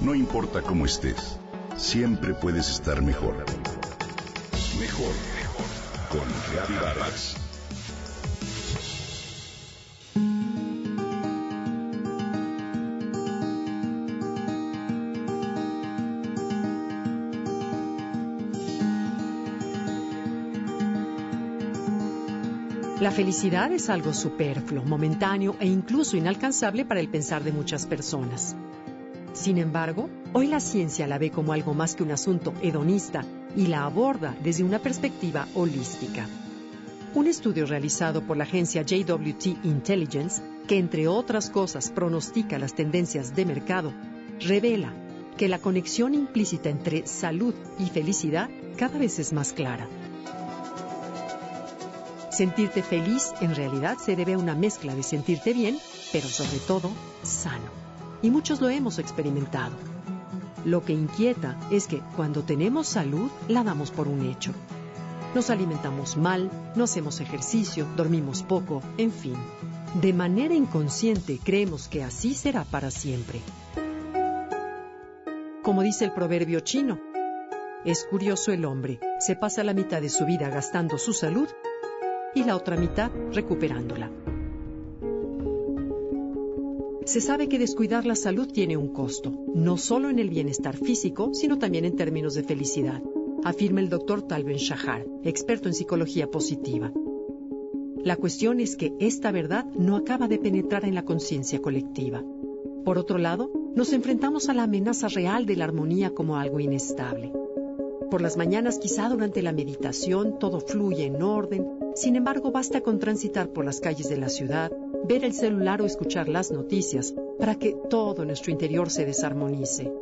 No importa cómo estés, siempre puedes estar mejor. Mejor, mejor. Con Reavivadas. La felicidad es algo superfluo, momentáneo e incluso inalcanzable para el pensar de muchas personas. Sin embargo, hoy la ciencia la ve como algo más que un asunto hedonista y la aborda desde una perspectiva holística. Un estudio realizado por la agencia JWT Intelligence, que entre otras cosas pronostica las tendencias de mercado, revela que la conexión implícita entre salud y felicidad cada vez es más clara. Sentirte feliz en realidad se debe a una mezcla de sentirte bien, pero sobre todo sano. Y muchos lo hemos experimentado. Lo que inquieta es que cuando tenemos salud la damos por un hecho. Nos alimentamos mal, no hacemos ejercicio, dormimos poco, en fin. De manera inconsciente creemos que así será para siempre. Como dice el proverbio chino, es curioso el hombre, se pasa la mitad de su vida gastando su salud y la otra mitad recuperándola. Se sabe que descuidar la salud tiene un costo, no solo en el bienestar físico, sino también en términos de felicidad, afirma el doctor Talben Shahar, experto en psicología positiva. La cuestión es que esta verdad no acaba de penetrar en la conciencia colectiva. Por otro lado, nos enfrentamos a la amenaza real de la armonía como algo inestable. Por las mañanas, quizá durante la meditación, todo fluye en orden, sin embargo, basta con transitar por las calles de la ciudad, ver el celular o escuchar las noticias para que todo nuestro interior se desarmonice.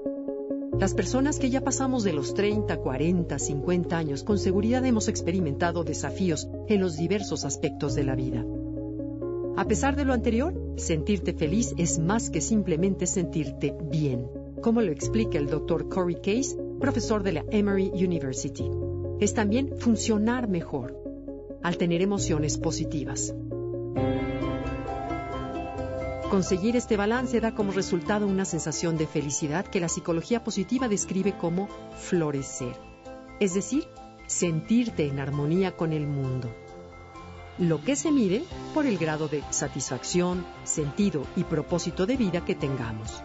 Las personas que ya pasamos de los 30, 40, 50 años con seguridad hemos experimentado desafíos en los diversos aspectos de la vida. A pesar de lo anterior, sentirte feliz es más que simplemente sentirte bien, como lo explica el Dr. Corey Case, profesor de la Emory University. Es también funcionar mejor, al tener emociones positivas. Conseguir este balance da como resultado una sensación de felicidad que la psicología positiva describe como florecer, es decir, sentirte en armonía con el mundo. Lo que se mide por el grado de satisfacción, sentido y propósito de vida que tengamos.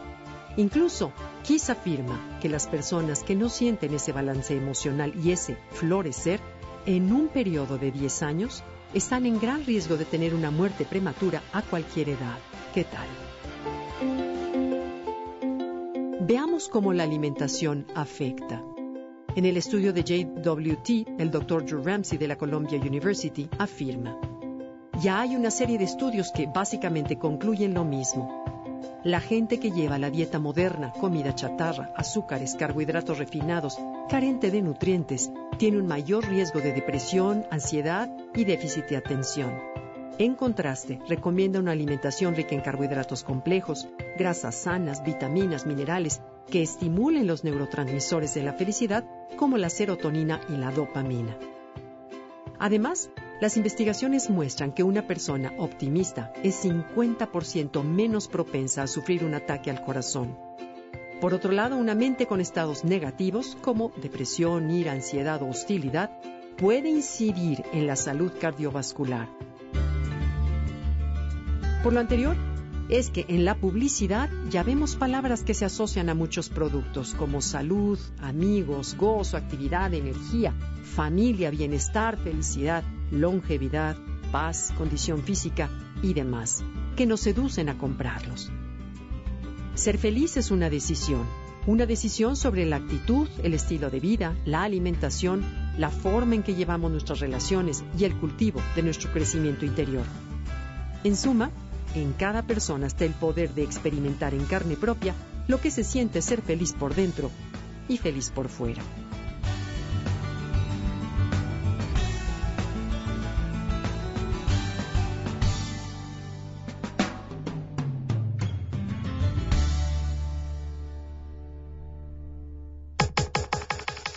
Incluso, Kiss afirma que las personas que no sienten ese balance emocional y ese florecer en un periodo de 10 años están en gran riesgo de tener una muerte prematura a cualquier edad. ¿Qué tal? Veamos cómo la alimentación afecta. En el estudio de JWT, el Dr. Drew Ramsey de la Columbia University afirma, ya hay una serie de estudios que básicamente concluyen lo mismo. La gente que lleva la dieta moderna, comida chatarra, azúcares, carbohidratos refinados, carente de nutrientes, tiene un mayor riesgo de depresión, ansiedad y déficit de atención. En contraste, recomienda una alimentación rica en carbohidratos complejos, grasas sanas, vitaminas, minerales, que estimulen los neurotransmisores de la felicidad como la serotonina y la dopamina. Además, las investigaciones muestran que una persona optimista es 50% menos propensa a sufrir un ataque al corazón. Por otro lado, una mente con estados negativos como depresión, ira, ansiedad o hostilidad puede incidir en la salud cardiovascular. Por lo anterior, es que en la publicidad ya vemos palabras que se asocian a muchos productos como salud, amigos, gozo, actividad, energía, familia, bienestar, felicidad, longevidad, paz, condición física y demás, que nos seducen a comprarlos. Ser feliz es una decisión, una decisión sobre la actitud, el estilo de vida, la alimentación, la forma en que llevamos nuestras relaciones y el cultivo de nuestro crecimiento interior. En suma, en cada persona está el poder de experimentar en carne propia lo que se siente ser feliz por dentro y feliz por fuera.